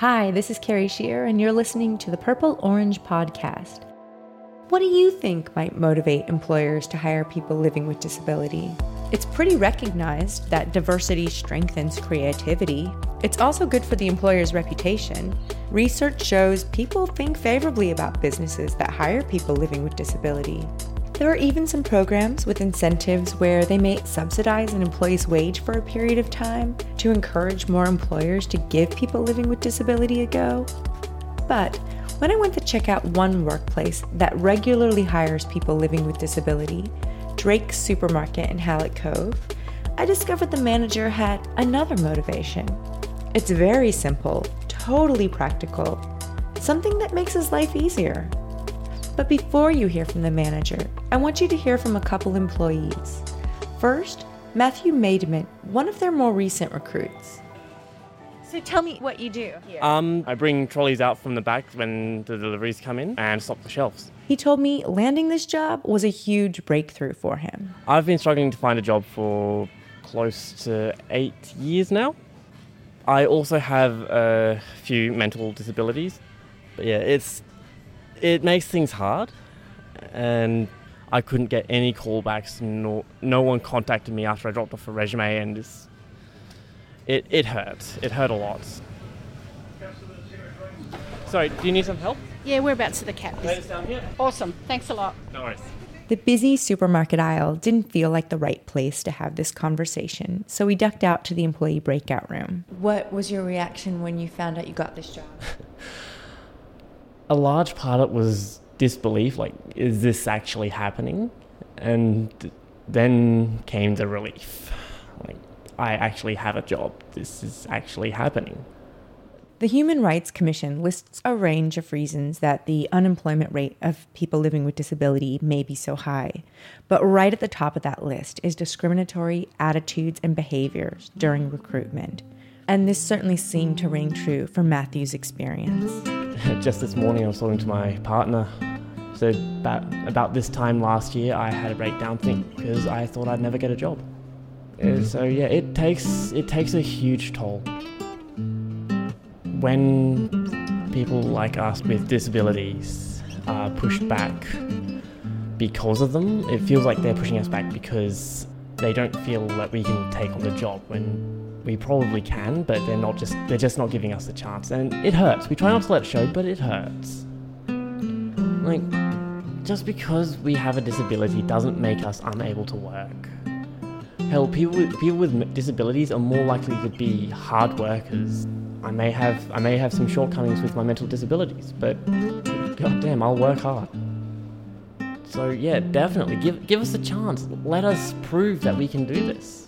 Hi, this is Carrie Shear, and you're listening to the Purple Orange Podcast. What do you think might motivate employers to hire people living with disability? It's pretty recognized that diversity strengthens creativity. It's also good for the employer's reputation. Research shows people think favorably about businesses that hire people living with disability. There are even some programs with incentives where they may subsidize an employee's wage for a period of time to encourage more employers to give people living with disability a go. But when I went to check out one workplace that regularly hires people living with disability, Drakes Supermarket in Hallett Cove, I discovered the manager had another motivation. It's very simple, totally practical, something that makes his life easier. But before you hear from the manager, I want you to hear from a couple employees. First, Matthew Maidment, one of their more recent recruits. So tell me what you do here. Um, I bring trolleys out from the back when the deliveries come in and stock the shelves. He told me landing this job was a huge breakthrough for him. I've been struggling to find a job for close to eight years now. I also have a few mental disabilities. But yeah, it's it makes things hard, and I couldn't get any callbacks. No, no one contacted me after I dropped off a resume, and it's, it it hurt. It hurt a lot. Sorry, do you need some help? Yeah, we're about to the cat? Down here. Awesome. Thanks a lot. No worries. The busy supermarket aisle didn't feel like the right place to have this conversation, so we ducked out to the employee breakout room. What was your reaction when you found out you got this job? a large part of it was disbelief like is this actually happening and then came the relief like i actually have a job this is actually happening the Human Rights Commission lists a range of reasons that the unemployment rate of people living with disability may be so high. But right at the top of that list is discriminatory attitudes and behaviors during recruitment. And this certainly seemed to ring true for Matthew's experience. Just this morning, I was talking to my partner. So about, about this time last year, I had a breakdown thing because I thought I'd never get a job. Uh, so yeah, it takes it takes a huge toll when people like us with disabilities are pushed back because of them, it feels like they're pushing us back because they don't feel that we can take on the job when we probably can, but they're not just they're just not giving us the chance. And it hurts. We try not to let it show, but it hurts. Like just because we have a disability doesn't make us unable to work. Hell, people with, people with disabilities are more likely to be hard workers I may have I may have some shortcomings with my mental disabilities, but goddamn, I'll work hard. So yeah, definitely give give us a chance. Let us prove that we can do this.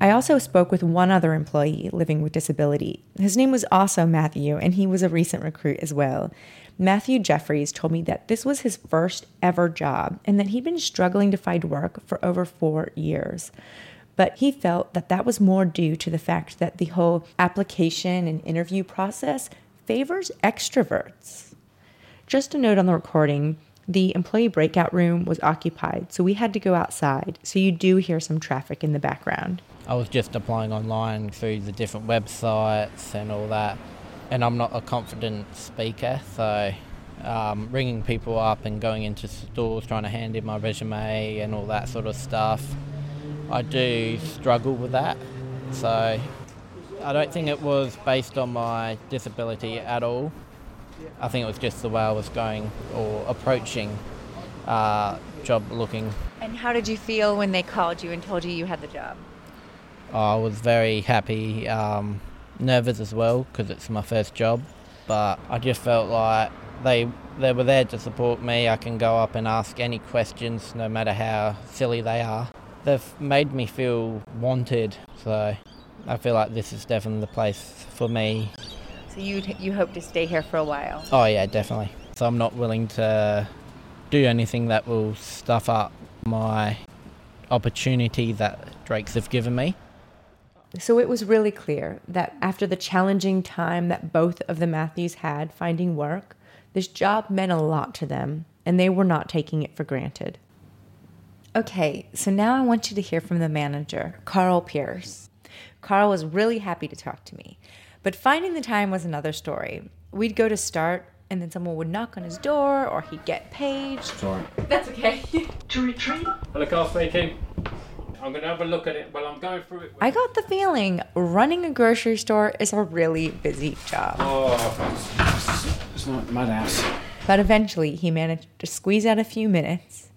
I also spoke with one other employee living with disability. His name was also Matthew, and he was a recent recruit as well. Matthew Jeffries told me that this was his first ever job and that he'd been struggling to find work for over four years but he felt that that was more due to the fact that the whole application and interview process favors extroverts. Just a note on the recording the employee breakout room was occupied, so we had to go outside. So you do hear some traffic in the background. I was just applying online through the different websites and all that, and I'm not a confident speaker, so um, ringing people up and going into stores trying to hand in my resume and all that sort of stuff I do struggle with that. So I don't think it was based on my disability at all. I think it was just the way I was going or approaching uh, job looking. And how did you feel when they called you and told you you had the job? I was very happy, um, nervous as well because it's my first job. But I just felt like they they were there to support me. I can go up and ask any questions, no matter how silly they are they've made me feel wanted. So I feel like this is definitely the place for me. So you you hope to stay here for a while? Oh yeah, definitely. So I'm not willing to do anything that will stuff up my opportunity that Drakes have given me. So it was really clear that after the challenging time that both of the Matthews had finding work, this job meant a lot to them, and they were not taking it for granted. Okay, so now I want you to hear from the manager, Carl Pierce. Carl was really happy to talk to me. But finding the time was another story. We'd go to start, and then someone would knock on his door, or he'd get paged. Sorry. That's okay. To retreat. Hello, Carl speaking. I'm going to have a look at it while I'm going through it. I got the feeling running a grocery store is a really busy job. Oh, it's not madhouse. But eventually, he managed to squeeze out a few minutes.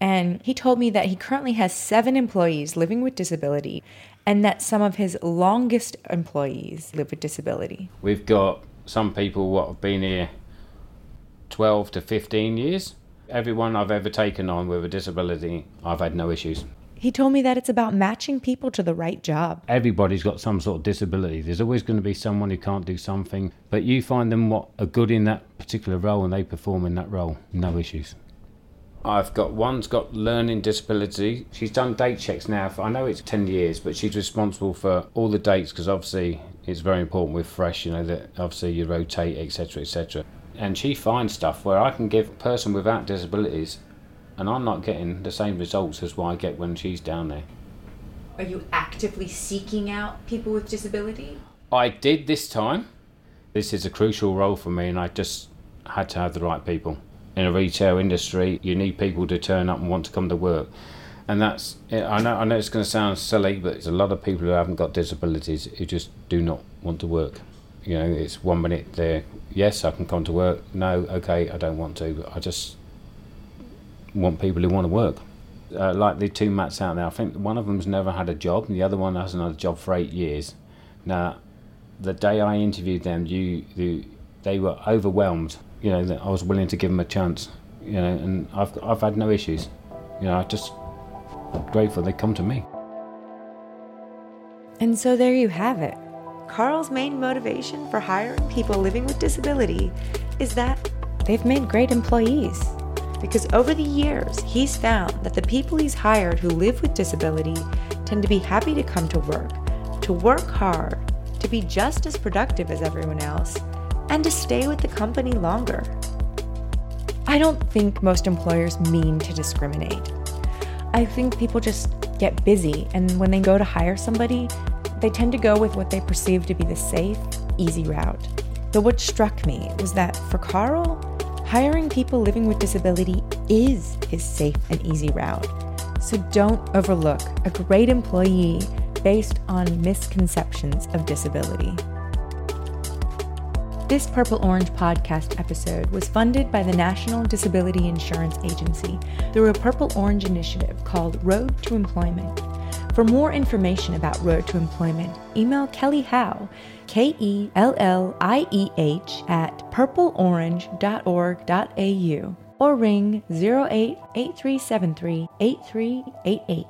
And he told me that he currently has seven employees living with disability, and that some of his longest employees live with disability. We've got some people what have been here 12 to 15 years. Everyone I've ever taken on with a disability, I've had no issues. He told me that it's about matching people to the right job. Everybody's got some sort of disability. There's always going to be someone who can't do something, but you find them what are good in that particular role and they perform in that role, no issues. I've got one's got learning disability. She's done date checks now. For, I know it's 10 years, but she's responsible for all the dates because obviously it's very important with fresh, you know, that obviously you rotate, etc., etc. And she finds stuff where I can give a person without disabilities and I'm not getting the same results as what I get when she's down there. Are you actively seeking out people with disability? I did this time. This is a crucial role for me, and I just had to have the right people. In a retail industry, you need people to turn up and want to come to work. And that's, I know, I know it's going to sound silly, but there's a lot of people who haven't got disabilities who just do not want to work. You know, it's one minute they're, yes, I can come to work. No, okay, I don't want to. I just want people who want to work. Uh, like the two mats out there, I think one of them's never had a job, and the other one hasn't had a job for eight years. Now, the day I interviewed them, you, you they were overwhelmed. You know that I was willing to give them a chance. You know, and I've I've had no issues. You know, I just grateful they come to me. And so there you have it. Carl's main motivation for hiring people living with disability is that they've made great employees because over the years, he's found that the people he's hired who live with disability tend to be happy to come to work, to work hard, to be just as productive as everyone else, and to stay with the company longer. I don't think most employers mean to discriminate. I think people just get busy, and when they go to hire somebody, they tend to go with what they perceive to be the safe, easy route. But what struck me was that for Carl, Hiring people living with disability is his safe and easy route. So don't overlook a great employee based on misconceptions of disability. This Purple Orange podcast episode was funded by the National Disability Insurance Agency through a Purple Orange initiative called Road to Employment. For more information about Road to Employment, email Kellie Howe K E L L I E H, at purpleorange.org.au or ring 088373 8388.